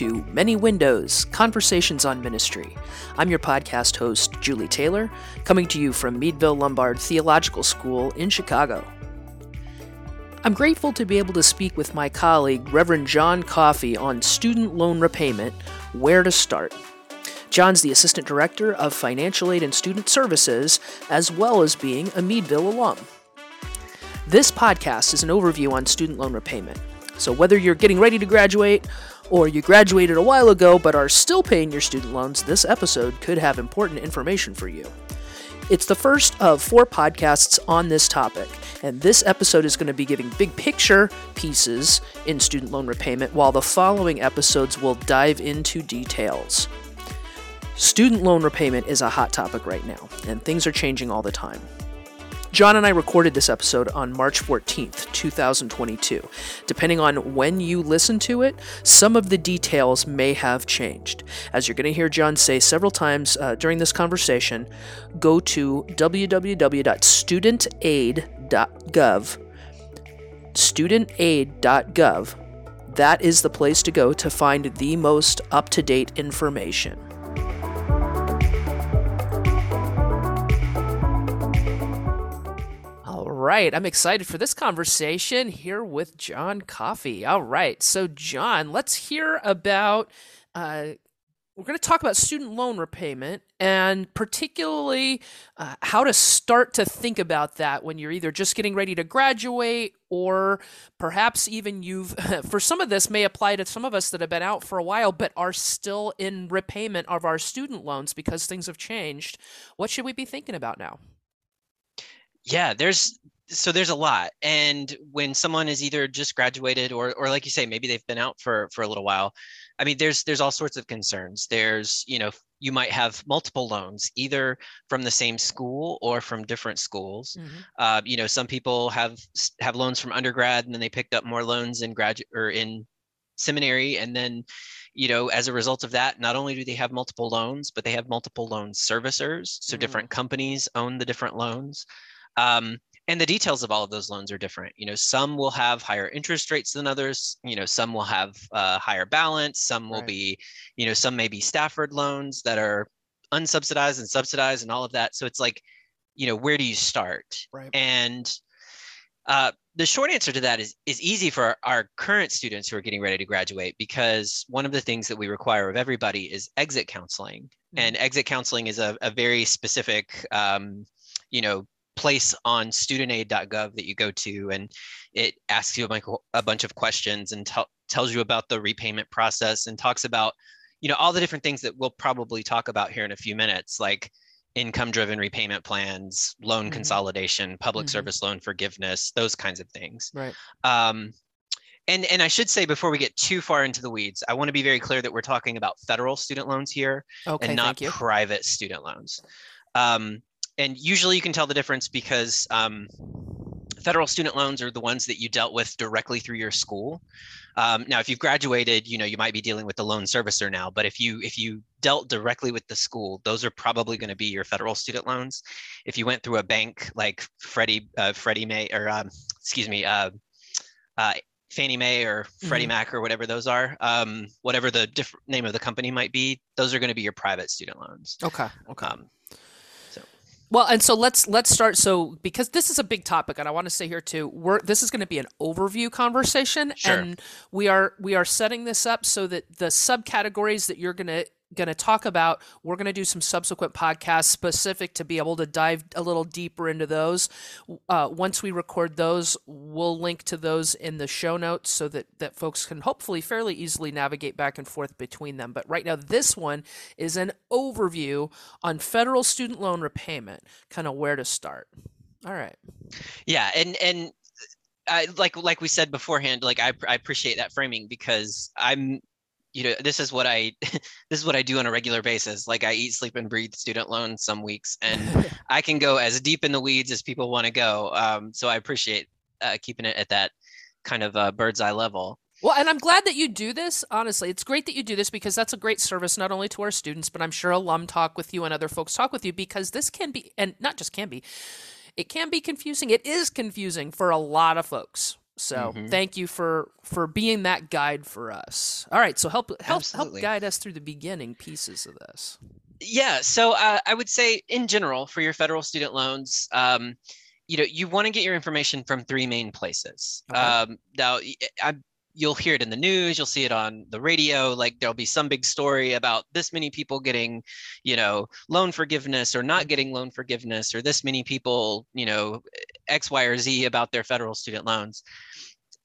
To Many Windows Conversations on Ministry. I'm your podcast host, Julie Taylor, coming to you from Meadville Lombard Theological School in Chicago. I'm grateful to be able to speak with my colleague, Reverend Jon Coffee, on student loan repayment, where to start. Jon's the Assistant Director of Financial Aid and Student Services, as well as being a Meadville alum. This podcast is an overview on student loan repayment. So, whether you're getting ready to graduate or you graduated a while ago but are still paying your student loans, this episode could have important information for you. It's the first of four podcasts on this topic, and this episode is going to be giving big picture pieces in student loan repayment, while the following episodes will dive into details. Student loan repayment is a hot topic right now, and things are changing all the time. Jon and I recorded this episode on March 14th, 2022. Depending on when you listen to it, some of the details may have changed. As you're going to hear Jon say several times uh, during this conversation, go to www.studentaid.gov. Studentaid.gov. That is the place to go to find the most up to date information. Right, I'm excited for this conversation here with Jon Coffee. All right, so Jon, let's hear about. Uh, we're going to talk about student loan repayment and particularly uh, how to start to think about that when you're either just getting ready to graduate or perhaps even you've, for some of this, may apply to some of us that have been out for a while but are still in repayment of our student loans because things have changed. What should we be thinking about now? Yeah, there's so there's a lot and when someone is either just graduated or or like you say maybe they've been out for for a little while i mean there's there's all sorts of concerns there's you know you might have multiple loans either from the same school or from different schools mm-hmm. uh, you know some people have have loans from undergrad and then they picked up more loans in graduate or in seminary and then you know as a result of that not only do they have multiple loans but they have multiple loan servicers so mm-hmm. different companies own the different loans um, and the details of all of those loans are different you know some will have higher interest rates than others you know some will have uh, higher balance some will right. be you know some may be stafford loans that are unsubsidized and subsidized and all of that so it's like you know where do you start right. and uh, the short answer to that is is easy for our, our, current students who are getting ready to graduate because one of the things that we require of everybody is exit counseling mm-hmm. and exit counseling is a, a very specific um, you know place on studentaid.gov that you go to and it asks you a bunch of questions and t- tells you about the repayment process and talks about you know all the different things that we'll probably talk about here in a few minutes like income driven repayment plans loan mm-hmm. consolidation public mm-hmm. service loan forgiveness those kinds of things right um, and and I should say before we get too far into the weeds, I want to be very clear that we're talking about federal student loans here okay, and not private student loans. Um, and usually you can tell the difference because um, federal student loans are the ones that you dealt with directly through your school. Um, now, if you've graduated, you know you might be dealing with the loan servicer now. But if you if you dealt directly with the school, those are probably going to be your federal student loans. If you went through a bank like Freddie uh, Freddie Mae or um, excuse me. Uh, uh, Fannie Mae or Freddie mm-hmm. Mac or whatever those are, um, whatever the different name of the company might be, those are going to be your private student loans. Okay. Okay. Um, well, and so let's let's start. So because this is a big topic, and I want to say here too, we're this is going to be an overview conversation, sure. and we are we are setting this up so that the subcategories that you're going to going to talk about. We're going to do some subsequent podcasts specific to be able to dive a little deeper into those. Uh, once we record those, we'll link to those in the show notes so that, that folks can hopefully fairly easily navigate back and forth between them. But right now, this one is an overview on federal student loan repayment, kind of where to start. All right. Yeah, and and I, like like we said beforehand, like I, I appreciate that framing because I'm you know this is what i this is what i do on a regular basis like i eat sleep and breathe student loans some weeks and i can go as deep in the weeds as people want to go um, so i appreciate uh, keeping it at that kind of uh, bird's eye level well, and I'm glad that you do this. Honestly, it's great that you do this because that's a great service not only to our students, but I'm sure alum talk with you and other folks talk with you because this can be, and not just can be, it can be confusing. It is confusing for a lot of folks So mm-hmm. thank you for for being that guide for us. All right, so help help Absolutely. help guide us through the beginning pieces of this. Yeah, so uh, I would say in general for your federal student loans, um, you know, you want to get your information from three main places. Okay. Um, now, I, you'll hear it in the news you'll see it on the radio like there'll be some big story about this many people getting you know loan forgiveness or not getting loan forgiveness or this many people you know x y or z about their federal student loans.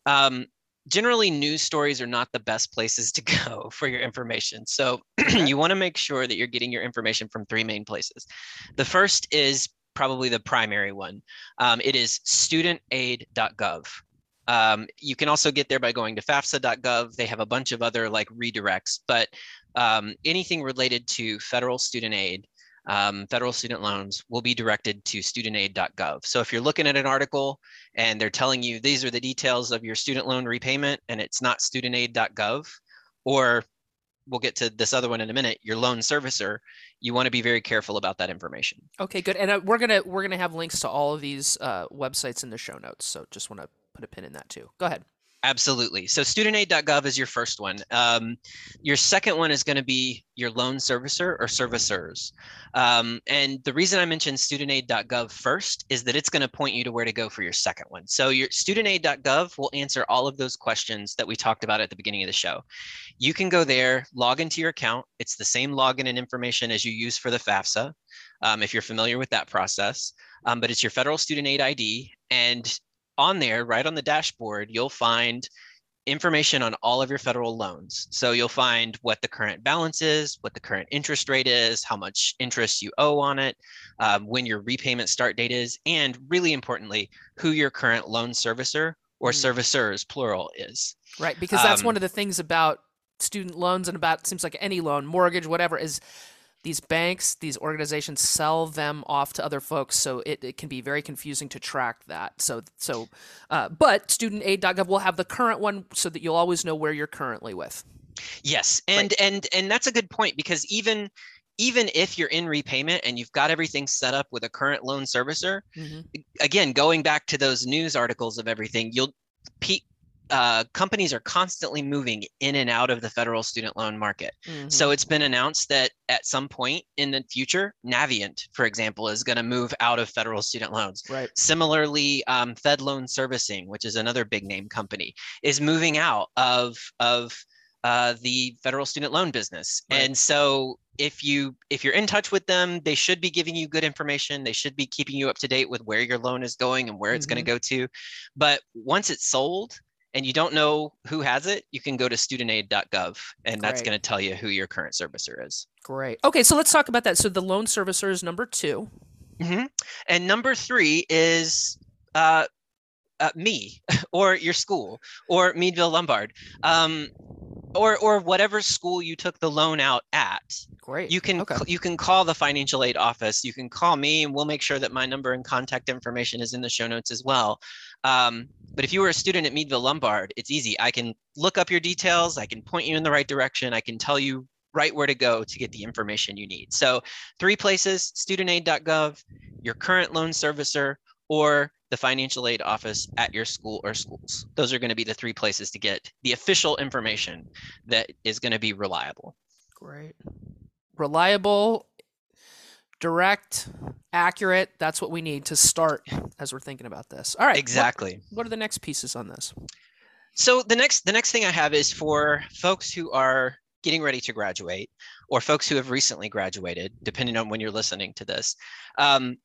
Um, generally news stories are not the best places to go for your information. So you want to make sure that you're getting your information from three main places. The first is probably the primary one. Um, it is studentaid.gov um, you can also get there by going to FAFSA.gov. They have a bunch of other like redirects, but um, anything related to federal student aid, um, federal student loans will be directed to studentaid.gov. So if you're looking at an article and they're telling you these are the details of your student loan repayment and it's not studentaid.gov, or we'll get to this other one in a minute, your loan servicer, you want to be very careful about that information. Okay, good. And uh, we're gonna we're gonna have links to all of these uh, websites in the show notes. So just want to put a pin in that too. Go ahead. Absolutely. So studentaid.gov is your first one. Um, your second one is going to be your loan servicer or servicers. Um, and the reason I mentioned studentaid.gov first is that it's going to point you to where to go for your second one. So your studentaid.gov will answer all of those questions that we talked about at the beginning of the show. You can go there, log into your account. It's the same login and information as you use for the FAFSA, um, if you're familiar with that process. Um, but it's your federal student aid ID. And on there, right on the dashboard, you'll find information on all of your federal loans. So you'll find what the current balance is, what the current interest rate is, how much interest you owe on it, um, when your repayment start date is, and really importantly, who your current loan servicer or mm. servicers, plural, is. Right, because that's um, one of the things about student loans and about seems like any loan, mortgage, whatever, is these banks, these organizations sell them off to other folks, so it, it can be very confusing to track that. So, so, uh, but studentaid.gov will have the current one so that you'll always know where you're currently with. Yes, and right. and and that's a good point because even even if you're in repayment and you've got everything set up with a current loan servicer, mm-hmm. again, going back to those news articles of everything, you'll uh, companies are constantly moving in and out of the federal student loan market. Mm-hmm. So it's been announced that at some point in the future, Navient, for example, is going to move out of federal student loans. Right. Similarly, um, Fed Loan Servicing, which is another big name company, is moving out of of uh, the federal student loan business. Right. And so if you if you're in touch with them, they should be giving you good information. They should be keeping you up to date with where your loan is going and where mm-hmm. it's going to go to. But once it's sold, and you don't know who has it, you can go to studentaid.gov and that's going to tell you who your current servicer is. Great. Okay, so let's talk about that. So the loan servicer is number 2 mm-hmm. And number three is uh, uh, me or your school or Meadville Lombard. Um, or or whatever school you took the loan out at. Great. You can okay. you can call the financial aid office. You can call me, and we'll make sure that my number and contact information is in the show notes as well. Um, but if you were a student at Meadville Lombard, it's easy. I can look up your details. I can point you in the right direction. I can tell you right where to go to get the information you need. So three places: studentaid.gov, your current loan servicer, or the financial aid office at your school or schools. Those are going to be the three places to get the official information that is going to be reliable. Great. Reliable, direct, accurate. That's what we need to start as we're thinking about this. All right. Exactly. What, what are the next pieces on this? So the next the next thing I have is for folks who are getting ready to graduate or folks who have recently graduated, depending on when you're listening to this. Um,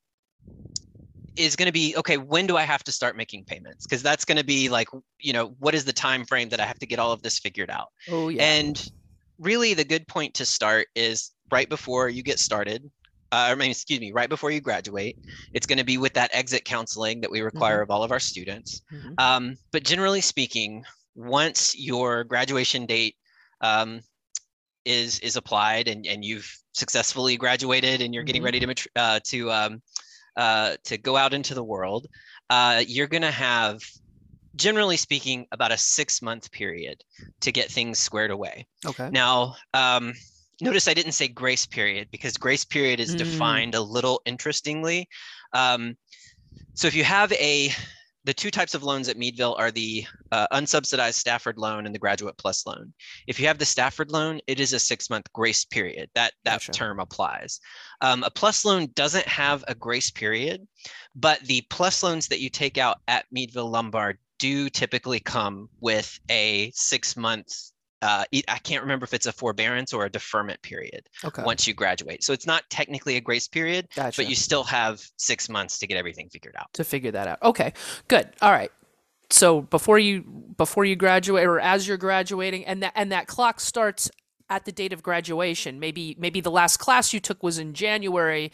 is going to be okay when do i have to start making payments because that's going to be like you know what is the time frame that i have to get all of this figured out oh yeah and really the good point to start is right before you get started uh, I mean, excuse me, right before you graduate. It's going to be with that exit counseling that we require mm-hmm. of all of our students. Mm-hmm. Um, but generally speaking, once your graduation date um, is is applied and, and you've successfully graduated and you're getting mm-hmm. ready to uh, to um, uh, to go out into the world, uh, you're going to have, generally speaking, about a six month period to get things squared away. Okay. Now, um, notice I didn't say grace period because grace period is mm. defined a little interestingly. Um, so if you have a the two types of loans at Meadville are the uh, unsubsidized Stafford loan and the Graduate Plus loan. If you have the Stafford loan, it is a six-month grace period. That that gotcha. term applies. Um, a Plus loan doesn't have a grace period, but the Plus loans that you take out at Meadville Lombard do typically come with a six-month uh, I can't remember if it's a forbearance or a deferment period okay. once you graduate. So it's not technically a grace period, gotcha. but you still have six months to get everything figured out. To figure that out. Okay, good. All right. So before you before you graduate or as you're graduating, and that and that clock starts at the date of graduation. Maybe maybe the last class you took was in January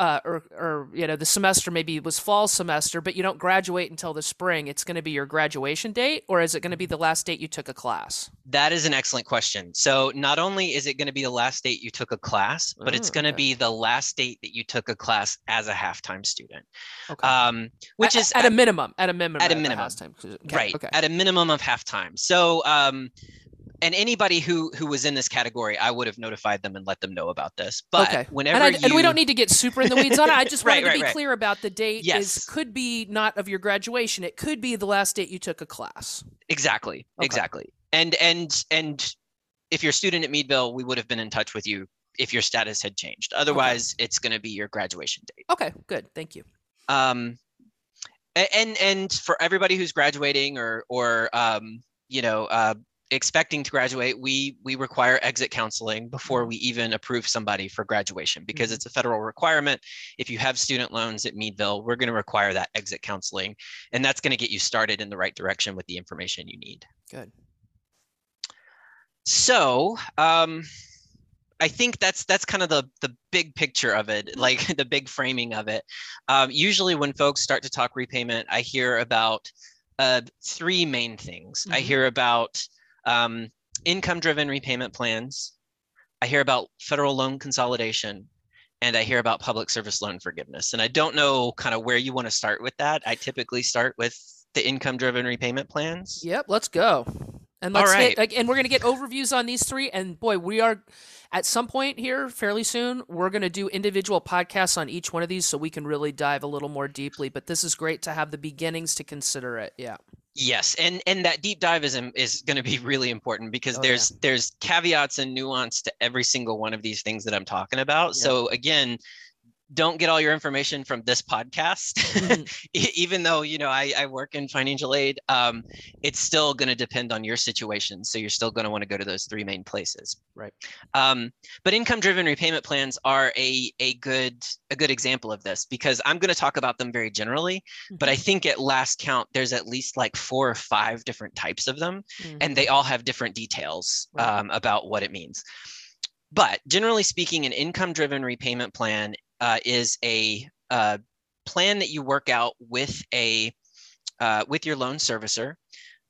uh, or, or you know the semester maybe was fall semester, but you don't graduate until the spring. It's going to be your graduation date, or is it going to be the last date you took a class? That is an excellent question. So not only is it going to be the last date you took a class, but oh, it's going to okay. be the last date that you took a class as a half-time student. Okay. Um, which at, is at, at, a minimum. At a minimum. At a minimum. Okay. Right. Okay. At a minimum of half time. So um, and anybody who who was in this category, I would have notified them and let them know about this. But okay. whenever and, I, you... and we don't need to get super in the weeds on it. I just right, wanted right, to be right. clear about the date. Yes. Is could be not of your graduation. It could be the last date you took a class. Exactly. Okay. Exactly. And and and if you're a student at Meadville, we would have been in touch with you if your status had changed. Otherwise, okay. it's going to be your graduation date. Okay. Good. Thank you. Um, and and for everybody who's graduating or or um, you know uh, expecting to graduate, we we require exit counseling before we even approve somebody for graduation because mm-hmm. it's a federal requirement. If you have student loans at Meadville, we're going to require that exit counseling, and that's going to get you started in the right direction with the information you need. Good. So, um, I think that's that's kind of the the big picture of it, mm-hmm. like the big framing of it. Um, usually, when folks start to talk repayment, I hear about uh, three main things. Mm-hmm. I hear about um, income driven repayment plans. I hear about federal loan consolidation and I hear about public service loan forgiveness. And I don't know kind of where you want to start with that. I typically start with the income driven repayment plans. Yep, let's go. And let's All right. hit, and we're going to get overviews on these three. And boy, we are at some point here fairly soon, we're going to do individual podcasts on each one of these so we can really dive a little more deeply. But this is great to have the beginnings to consider it. Yeah. Yes, and and that deep dive is um, is going to be really important because oh, there's yeah. there's caveats and nuance to every single one of these things that I'm talking about. Yeah. So again, don't get all your information from this podcast mm-hmm. even though you know I, I, work in financial aid um, it's still going to depend on your situation so you're still going to want to go to those three main places right um, but income driven repayment plans are a, a good a good example of this because i'm going to talk about them very generally mm-hmm. but i mm-hmm. think at last count there's at least like four or five different types of them mm-hmm. and they all have different details right. um, about what it means but generally speaking, an income driven repayment plan uh, is a uh, plan that you work out with a uh, with your loan servicer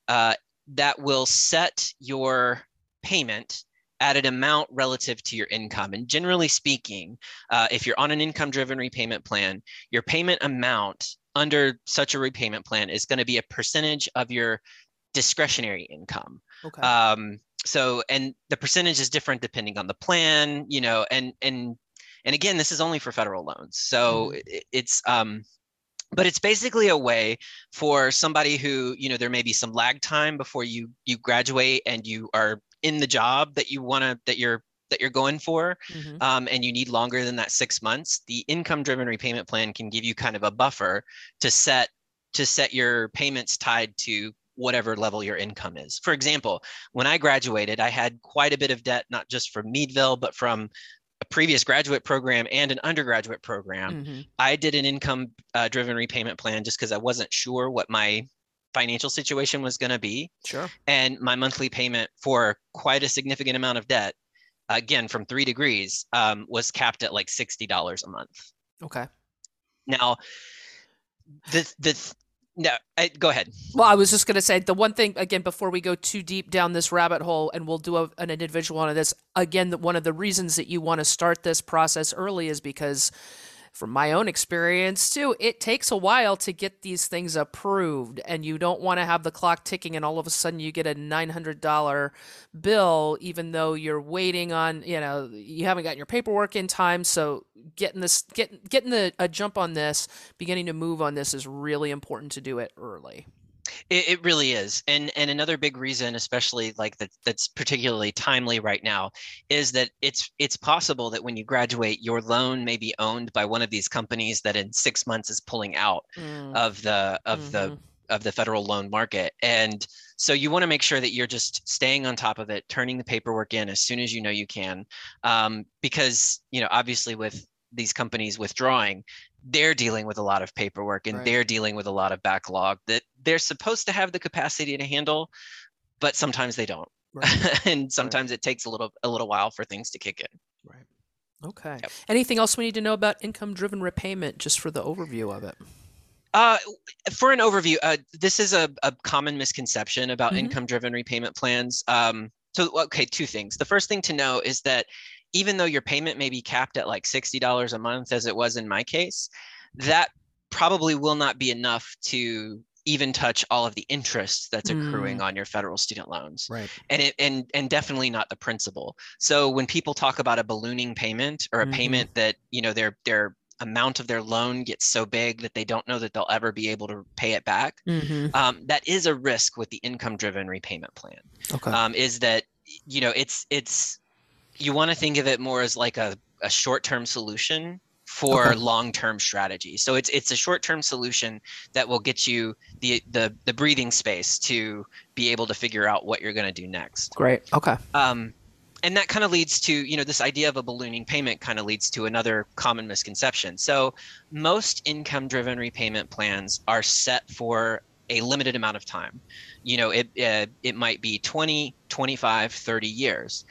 uh, that will set your payment at an amount relative to your income. And generally speaking, uh, if you're on an income driven repayment plan, your payment amount under such a repayment plan is going to be a percentage of your discretionary income. Okay. Um, so, and the percentage is different depending on the plan, you know, and and and again, this is only for federal loans. So mm-hmm. it's, um, but it's basically a way for somebody who, you know, there may be some lag time before you you graduate and you are in the job that you want to that you're that you're going for mm-hmm. um, and you need longer than that six months the income driven repayment plan can give you kind of a buffer to set to set your payments tied to whatever level your income is. For example, when I graduated, I had quite a bit of debt, not just from Meadville, but from previous graduate program and an undergraduate program. Mm-hmm. I did an income uh, driven repayment plan just because I wasn't sure what my financial situation was going to be. Sure. And my monthly payment for quite a significant amount of debt, again from three degrees, um, was capped at like sixty dollars a month. Okay. Now, the the no, I, go ahead. Well, I was just going to say the one thing again before we go too deep down this rabbit hole, and we'll do a, an individual on this. Again, one of the reasons that you want to start this process early is because from my own experience too, it takes a while to get these things approved, and you don't want to have the clock ticking, and all of a sudden you get a nine hundred dollar bill, even though you're waiting on, you know, you haven't gotten your paperwork in time. So getting this getting getting the a jump on this, beginning to move on this is really important to do it early. It, it really is, and and another big reason, especially like that, that's particularly timely right now, is that it's it's possible that when you graduate, your loan may be owned by one of these companies that in six months is pulling out mm. of the of mm-hmm. the of the federal loan market, and so you want to make sure that you're just staying on top of it, turning the paperwork in as soon as you know you can, um, because you know obviously with these companies withdrawing, they're dealing with a lot of paperwork and right. they're dealing with a lot of backlog that they're supposed to have the capacity to handle, but sometimes they don't. Right. and sometimes right. it takes a little a little while for things to kick in. Right. Okay. Yep. Anything else we need to know about income driven repayment just for the overview of it? Uh, for an overview, uh, this is a, a common misconception about mm-hmm. income driven repayment plans. Um, so, okay, two things. The first thing to know is that even though your payment may be capped at like $60 a month, as it was in my case, that probably will not be enough to even touch all of the interest that's accruing mm. on your federal student loans right and it and and definitely not the principal so when people talk about a ballooning payment or a mm-hmm. payment that you know their their amount of their loan gets so big that they don't know that they'll ever be able to pay it back mm-hmm. um, that is a risk with the income driven repayment plan okay. um, is that you know it's it's you want to think of it more as like a, a short-term solution for okay. long-term strategy. So it's it's a short-term solution that will get you the the the breathing space to be able to figure out what you're going to do next. Great. Okay. Um, and that kind of leads to you know this idea of a ballooning payment kind of leads to another common misconception. So most income-driven repayment plans are set for a limited amount of time. You know, it uh, it might be 20, 25, 30 years.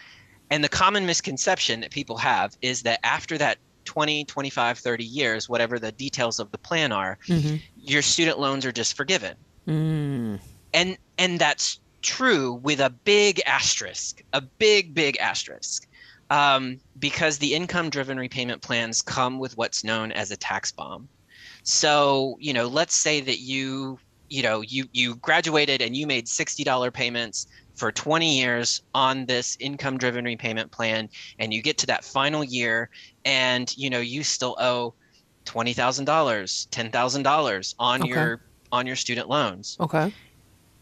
And the common misconception that people have is that after that 20, 25, 30 years, whatever the details of the plan are, mm-hmm. your student loans are just forgiven. Mm. And and that's true with a big asterisk, a big, big asterisk. Um, because the income driven repayment plans come with what's known as a tax bomb. So, you know, let's say that you, you know, you you graduated and you made $60 payments for 20 years on this income driven repayment plan and you get to that final year and you know you still owe $20,000, $10,000 on okay. your on your student loans. Okay.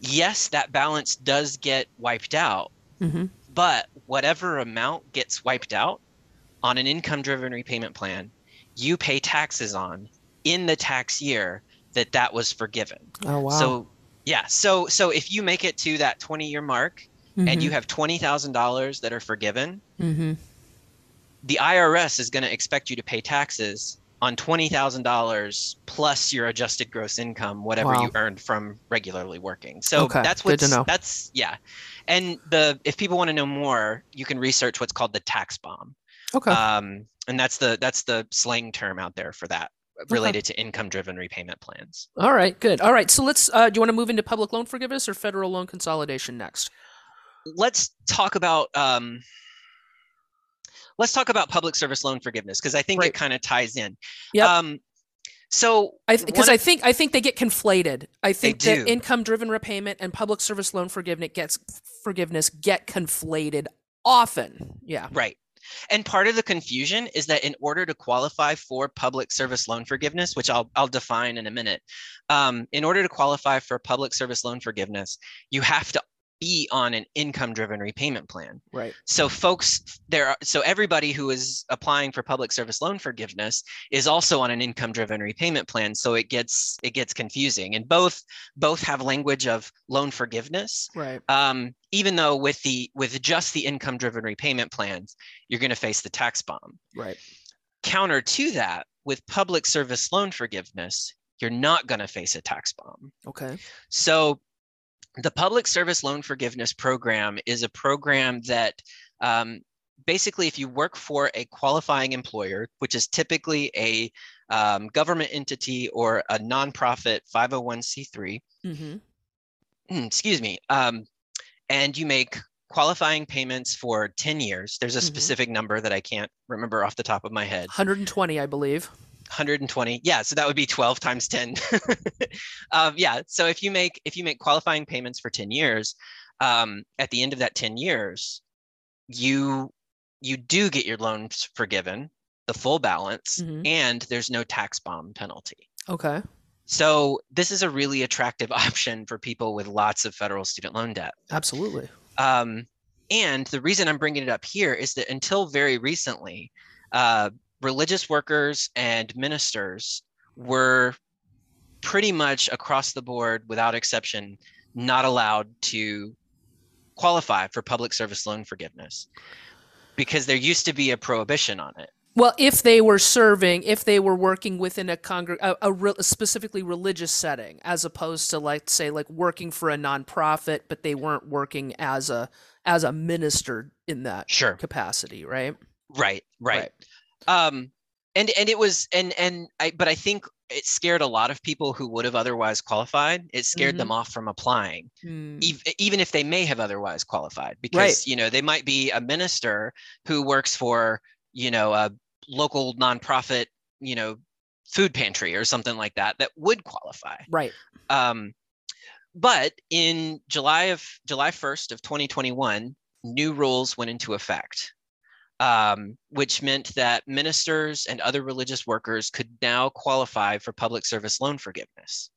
Yes, that balance does get wiped out. Mm-hmm. But whatever amount gets wiped out on an income driven repayment plan, you pay taxes on in the tax year that that was forgiven. Oh wow. So yeah. So so if you make it to that 20 year mark mm-hmm. and you mm-hmm. have $20,000 that are forgiven, mm-hmm. the IRS is going to expect you to pay taxes on $20,000 plus your adjusted gross income, whatever wow. you earned from regularly working. So okay. that's what's, that's, yeah. And the, if people want to know more, you can research what's called the tax bomb. Okay. Um, and that's the, that's the slang term out there for that related okay. to income driven repayment plans. All right, good. All right, so let's uh, do you want to move into public loan forgiveness or federal loan consolidation next? Let's talk about um, let's talk about public service loan forgiveness because I think right. it kind of ties in. Yeah. Um, so I because I, I, think I think they get conflated. I think that income driven repayment and public service loan forgiveness gets forgiveness get conflated often. Yeah. Right. And part of the confusion is that in order to qualify for public service loan forgiveness, which I'll, I'll define in a minute, um, in order to qualify for public service loan forgiveness, you have to be on an income driven repayment plan. Right. So folks there are so everybody who is applying for public service loan forgiveness is also on an income driven repayment plan so it gets it gets confusing and both both have language of loan forgiveness. Right. Um, even though with the with just the income driven repayment plans you're going to face the tax bomb. Right. Counter to that with public service loan forgiveness you're not going to face a tax bomb. Okay. So the Public Service Loan Forgiveness Program is a program that um, basically, if you work for a qualifying employer, which is typically a um, government entity or a nonprofit 501c3, mm-hmm. Hmm, excuse me, um, and you make qualifying payments for 10 years, there's a mm-hmm. specific number that I can't remember off the top of my head. 120, I believe. 120 yeah so that would be 12 times 10 um, yeah so if you make if you make qualifying payments for 10 years um, at the end of that 10 years you you do get your loans forgiven the full balance, Mhm. and there's no tax bomb penalty. Okay. So this is a really attractive option for people with lots of federal student loan debt. Absolutely. Um, and the reason I'm bringing it up here is that until very recently, uh, religious workers and ministers were pretty much across the board, without exception, not allowed to qualify for public service loan forgiveness because there used to be a prohibition on it. Well, if they were serving, if they were working within a congreg, a, a, re- a specifically religious setting, as opposed to like say like working for a nonprofit, but they weren't working as a as a minister in that Sure. capacity, right? Right, right. Um, and and it was and and I but I think it scared a lot of people who would have otherwise qualified. It scared them off from applying, Hmm. ev- even if they may have otherwise qualified, because you know they might be a minister who works for you know a local nonprofit, you know, food pantry or something like that that would qualify. Right. Um, but in July of July 1st of 2021, new rules went into effect, um, which meant that ministers and other religious workers could now qualify for public service loan forgiveness.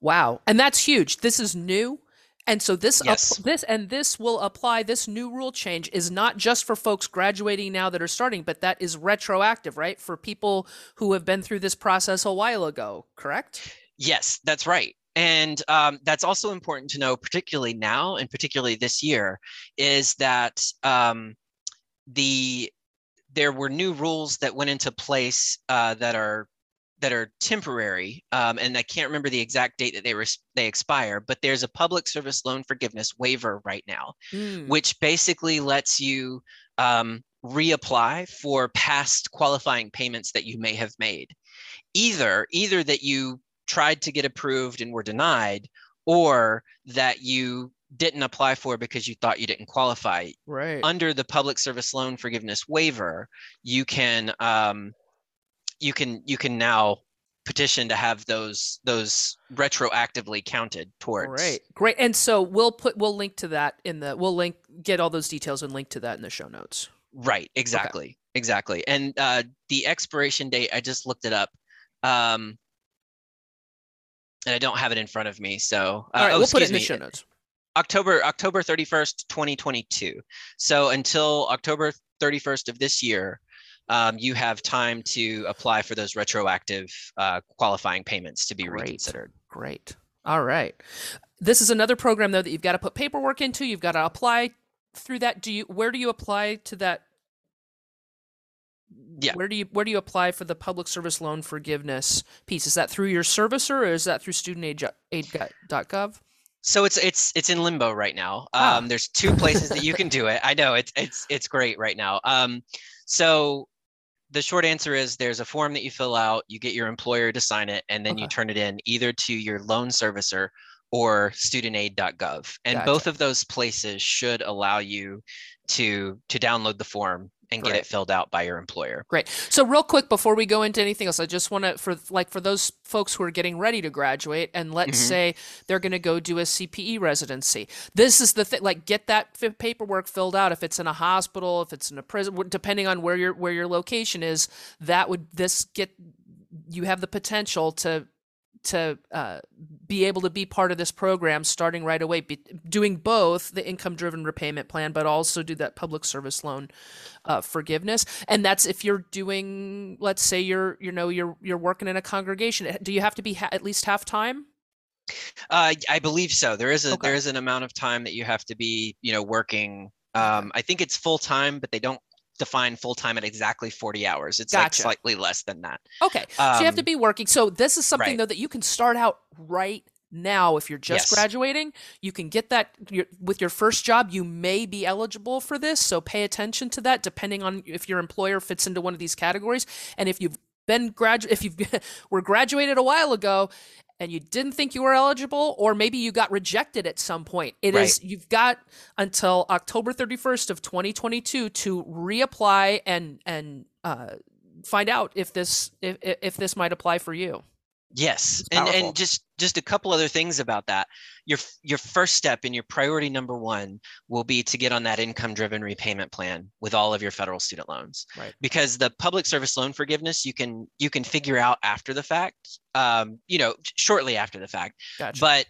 Wow. And that's huge. This is new. And so this Yes. this and this will apply this new rule change is not just for folks graduating now that are starting, but that is retroactive, right? For people who have been through this process a while ago, correct? Yes, that's right. And um, that's also important to know, particularly now and particularly this year, is that um, the there were new rules that went into place uh, that are that are temporary, um, and I can't remember the exact date that they were they expire. But there's a public service loan forgiveness waiver right now, Hmm. which basically lets you um, reapply for past qualifying payments that you may have made. Either either that you tried to get approved and were denied, or that you didn't apply for because you thought you didn't qualify. Right. Under the public service loan forgiveness waiver, you can um, you can you can now petition to have those those retroactively counted towards Right. Great. And so we'll put we'll link to that in the we'll link get all those details and link to that in the show notes. Right, exactly, exactly. And uh, the expiration date, I just looked it up, um, and I don't have it in front of me. So, uh, All right, oh, we'll put it in the show notes. October October thirty first, twenty twenty two. So until October thirty first of this year, um, you have time to apply for those retroactive uh, qualifying payments to be Great. reconsidered. Great. All right. This is another program though that you've got to put paperwork into. You've got to apply through that. Do you where do you apply to that? Yeah. Where do you where do you apply for the public service loan forgiveness piece? Is that through your servicer or is that through studentaid.gov? So it's it's it's in limbo right now. Ah. Um, there's two places that you can do it. I know it's it's it's great right now. Um, so the short answer is there's a form that you fill out, you get your employer to sign it, and then you turn it in either to your loan servicer or studentaid.gov. And Gotcha. both of those places should allow you to to download the form and get it filled out by your employer. Great. So real quick before we go into anything else, I just want to for like for those folks who are getting ready to graduate and let's Mhm. say they're going to go do a CPE residency. This is the thing like get that f- paperwork filled out if it's in a hospital, if it's in a prison, depending on where your where your location is, that would this get you have the potential to to uh, be able to be part of this program starting right away, be, doing both the income driven repayment plan, but also do that public service loan uh, forgiveness. And that's if you're doing, let's say you're, you know, you're you're working in a congregation. Do you have to be ha- at least half time? Uh, I believe so. There is a Okay. there is an amount of time that you have to be, you know, working. Um, I think it's full time, but they don't define full time at exactly 40 hours. It's like slightly less than that. Okay, so you have to Um, be working. So this is something right. though that you can start out right now if you're just Yes. graduating. You can get that your, with your first job. You may be eligible for this, so pay attention to that. Depending on if your employer fits into one of these categories, and if you've been gradu if you've were graduated a while ago and you didn't think you were eligible or maybe you got rejected at some point It is Right. you've got until october 31st of 2022 to reapply and and uh, find out if this if if this might apply for you Yes, and powerful. and just just a couple other things about that. Your your first step and your priority number one will be to get on that income driven repayment plan with all of your federal student loans. Right. Because the public service loan forgiveness you can you can figure out after the fact, um, you know, shortly after the fact. Gotcha. But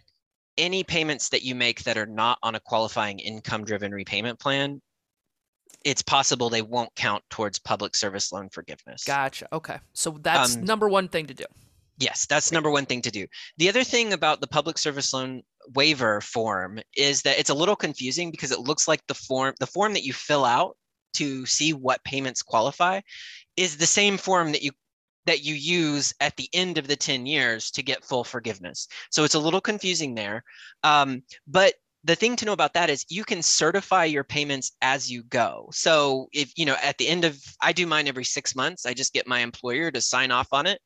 any payments that you make that are not on a qualifying income driven repayment plan, it's possible they won't count towards public service loan forgiveness. Gotcha. Okay. So that's Um, number one thing to do. Yes, that's number one thing to do. The other thing about the public service loan waiver form is that it's a little confusing because it looks like the form the form that you fill out to see what payments qualify is the same form that you that you use at the end of the 10 years to get full forgiveness. So it's a little confusing there. Um, but the thing to know about that is you can certify your payments as you go. So if you know at the end of I do mine every 6 months, I just get my employer to sign off on it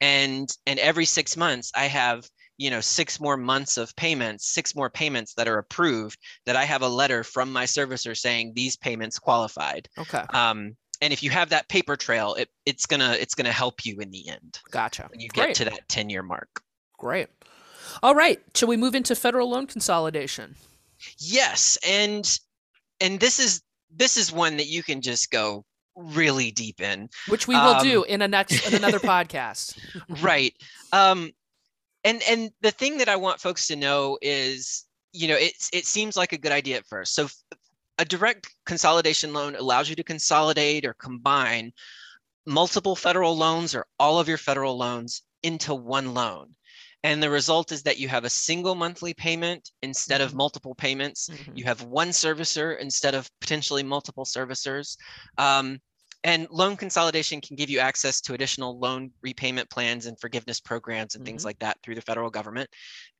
and and every 6 months I have you know six more months of payments six more payments that are approved that i have a letter from my servicer saying these payments qualified Okay. um, and if you have that paper trail it, it's gonna it's gonna help you in the end Gotcha. when you get Great. to that 10 year mark Great. All right. Shall we move into federal loan consolidation? yes and and this is this is one that you can just go really deep in Which we will Um, do in a next in another podcast. right um and and the thing that i want folks to know is you know it's it seems like a good idea at first so a direct consolidation loan allows you to consolidate or combine multiple federal loans or all of your federal loans into one loan and the result is that you have a single monthly payment instead of Mhm. multiple payments Mhm. you have one servicer instead of potentially multiple servicers. Um, and loan consolidation can give you access to additional loan repayment plans and forgiveness programs and things Mhm. like that through the federal government.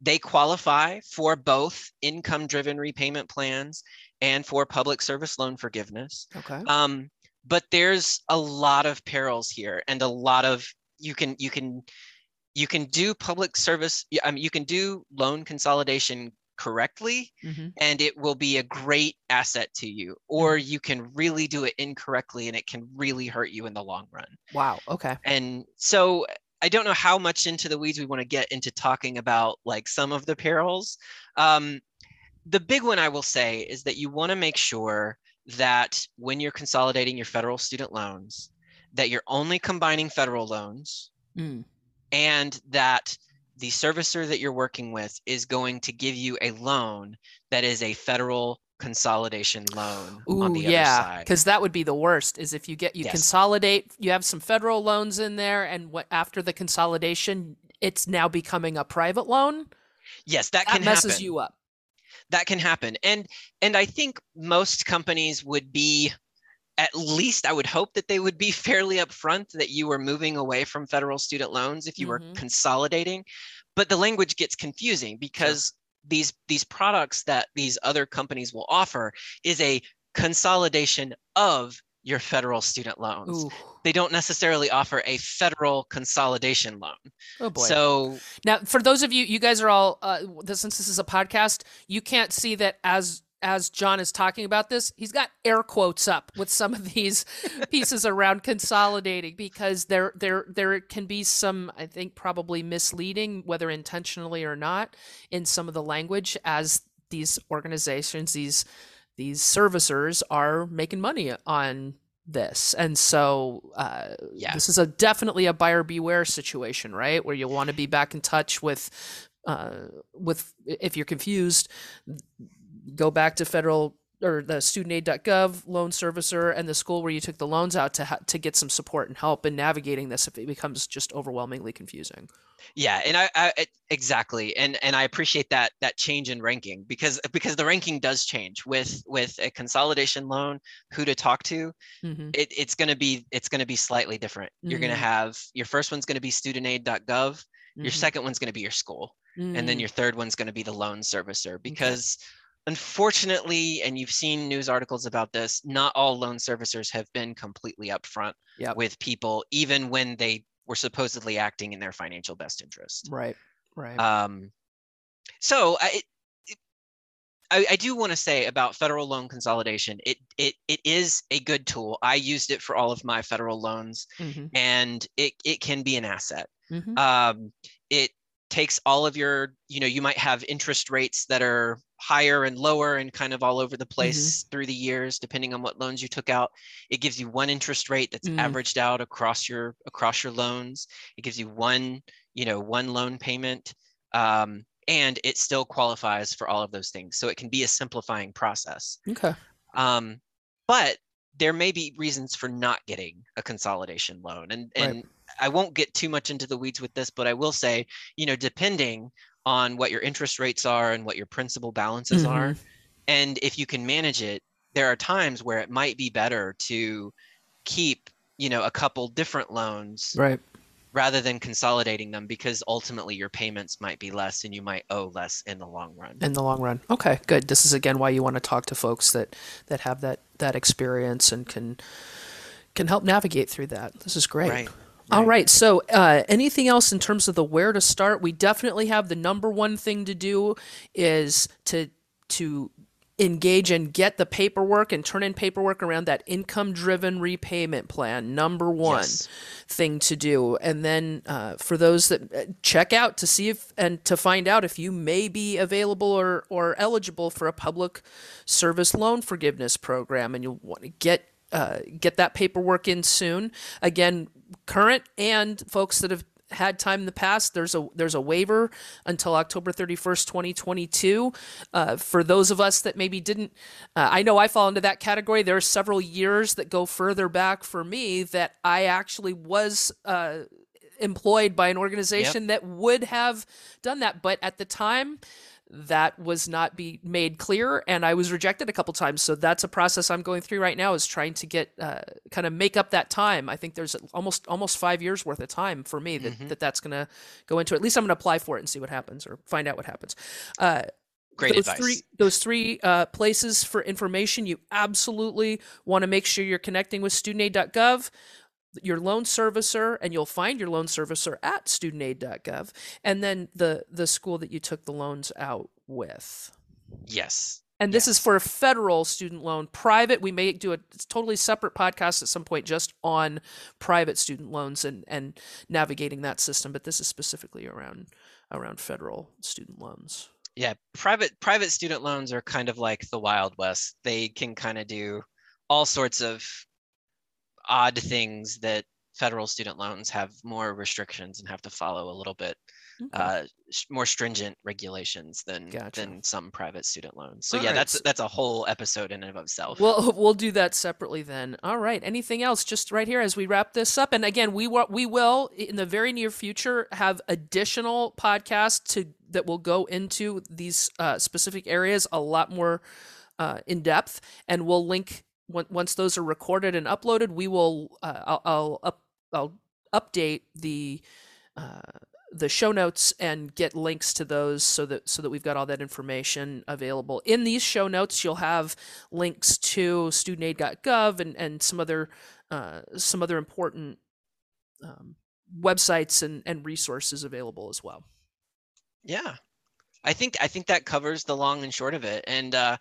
They qualify for both income driven repayment plans and for public service loan forgiveness. Okay. Um, but there's a lot of perils here and a lot of you can you can you can do public service I mean, you can do loan consolidation correctly Mhm. and it will be a great asset to you or you can really do it incorrectly and it can really hurt you in the long run Wow. Okay. and so i don't know how much into the weeds we want to get into talking about like some of the perils um, the big one i will say is that you want to make sure that when you're consolidating your federal student loans that you're only combining federal loans Mm. And that the servicer that you're working with is going to give you a loan that is a federal consolidation loan on Ooh, the yeah, other side. because that would be the worst. Is if you get you Yes. consolidate, you have some federal loans in there, and what after the consolidation, it's now becoming a private loan. Yes, that, That can messes happen. you up. that can happen and and i think most companies would be at least i would hope that they would be fairly upfront that you were moving away from federal student loans if you Mhm. were consolidating but the language gets confusing because these these products that these other companies will offer is a consolidation of your federal student loans Ooh. they don't necessarily offer a federal consolidation loan Oh boy. so Now, for those of you, you guys are all uh, since this is a podcast, you can't see that as as Jon is talking about this, he's got air quotes up with some of these pieces around consolidating because there there there can be some, I think, probably misleading, whether intentionally or not, in some of the language as these organizations, these these servicers are making money on this and so uh, Yeah. this is a definitely a buyer beware situation right where you want to be back in touch with uh, with if you're confused go back to federal or the studentaid.gov loan servicer and the school where you took the loans out to ha- to get some support and help in navigating this if it becomes just overwhelmingly confusing yeah and I, I it- exactly and and i appreciate that that change in ranking because because the ranking does change with with a consolidation loan who to talk to mm-hmm. it, it's going to be it's going to be slightly different you're going Mhm. to have your first one's going to be studentaid.gov your Mm-hmm. second one's going to be your school and then Mm. your third one's going to be the loan servicer because unfortunately and you've seen news articles about this not all loan servicers have been completely upfront Yep. with people even when they were supposedly acting in their financial best interest right right um, so I, it- I, I, do want to say about federal loan consolidation. It it it is a good tool. I used it for all of my federal loans, mm-hmm. and it it can be an asset. Mm-hmm. Um, it takes all of your, you know, you might have interest rates that are higher and lower and kind of all over the place mm-hmm. through the years, depending on what loans you took out. It gives you one interest rate that's mm. averaged out across your across your loans. It gives you one, you know, one loan payment. Um, and it still qualifies for all of those things. So it can be a simplifying process. Okay. Um, but there may be reasons for not getting a consolidation loan. And and right. I won't get too much into the weeds with this, but I will say, you know, depending on what your interest rates are and what your principal balances mm-hmm. are, and if you can manage it, there are times where it might be better to keep, you know, a couple different loans. Right rather than consolidating them because ultimately your payments might be less and you might owe less in the long run. In the long run. Okay, good. This is again why you want to talk to folks that that have that that experience and can can help navigate through that. This is great. Right. Right. All right. So, uh, anything else in terms of the where to start? We definitely have the number one thing to do is to to engage and get the paperwork and turn in paperwork around that income driven repayment plan number one yes. thing to do and then uh, for those that uh, check out to see if and to find out if you may be available or, or eligible for a public service loan forgiveness program and you'll want to get uh, get that paperwork in soon again current and folks that have had time in the past, there's a there's a waiver until October 31st, 2022. Uh, for those of us that maybe didn't, uh, I know I fall into that category. There are several years that go further back for me that I actually was. Uh, employed by an organization yep. that would have done that but at the time that was not be made clear and i was rejected a couple times. So that's a process i'm going through right now is trying to get uh, kind of make up that time. I think there's almost almost five years worth of time for me that, mm-hmm. that that's going to go into at least i'm going to apply for it and see what happens or find out what happens. Uh, Great those advice. three those three uh, places for information you absolutely want to make sure you're connecting with studentaid.gov your loan servicer and you'll find your loan servicer at studentaid.gov and then the the school that you took the loans out with. Yes. And this yes. is for a federal student loan private. We may do a totally separate podcast at some point just on private student loans and and navigating that system but this is specifically around around federal student loans. Yeah private private student loans are kind of like the wild west. They can kind of do all sorts of odd things that federal student loans have more restrictions and have to follow a little bit okay. uh, more stringent regulations than gotcha. than some private student loans. So All yeah, right. that's that's a whole episode in and of itself. Well, we'll do that separately then. All right. Anything else? Just right here as we wrap this up. And again, we we will in the very near future have additional podcasts to that will go into these uh, specific areas a lot more uh, in depth, and we'll link once those are recorded and uploaded, we will uh, I'll I'll, up, I'll update the uh, the show notes and get links to those so that so that we've got all that information available. In these show notes, you'll have links to studentaid.gov and and some other uh, some other important um, websites and and resources available as well. Yeah, I think I think that covers the long and short of it. And uh,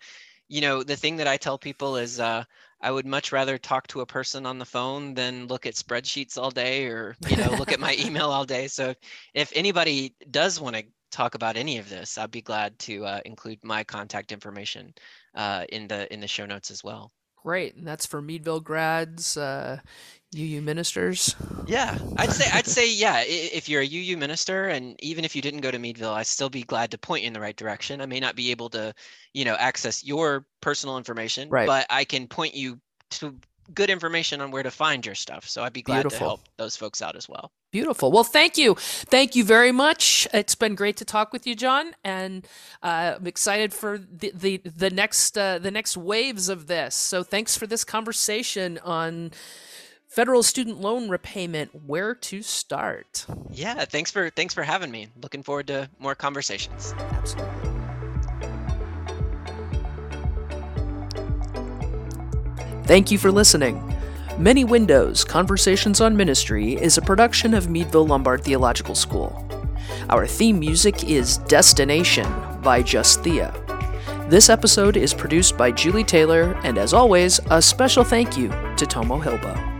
you know, the thing that I tell people is uh, I would much rather talk to a person on the phone than look at spreadsheets all day or, you know, look at my email all day. So if anybody does want to talk about any of this, I'd be glad to uh, include my contact information uh, in the in the show notes as well. Great, and that's for Meadville grads, uh, UU ministers. Yeah, I'd say I'd say yeah. If you're a UU minister, and even if you didn't go to Meadville, I'd still be glad to point you in the right direction. I may not be able to, you know, access your personal information, right. but I can point you to good information on where to find your stuff. So I'd be glad Beautiful. to help those folks out as well. Beautiful. Well, thank you. Thank you very much. It's been great to talk with you, Jon, and uh, I'm excited for the the, the next uh, the next waves of this. So thanks for this conversation on federal student loan repayment. Where to start? Yeah, thanks for thanks for having me. Looking forward to more conversations. Absolutely. Thank you for listening. Many Windows Conversations on Ministry is a production of Meadville Lombard Theological School. Our theme music is Destination by Justhea. This episode is produced by Jules Taylor, and as always, a special thank you to Tomo Hilbo.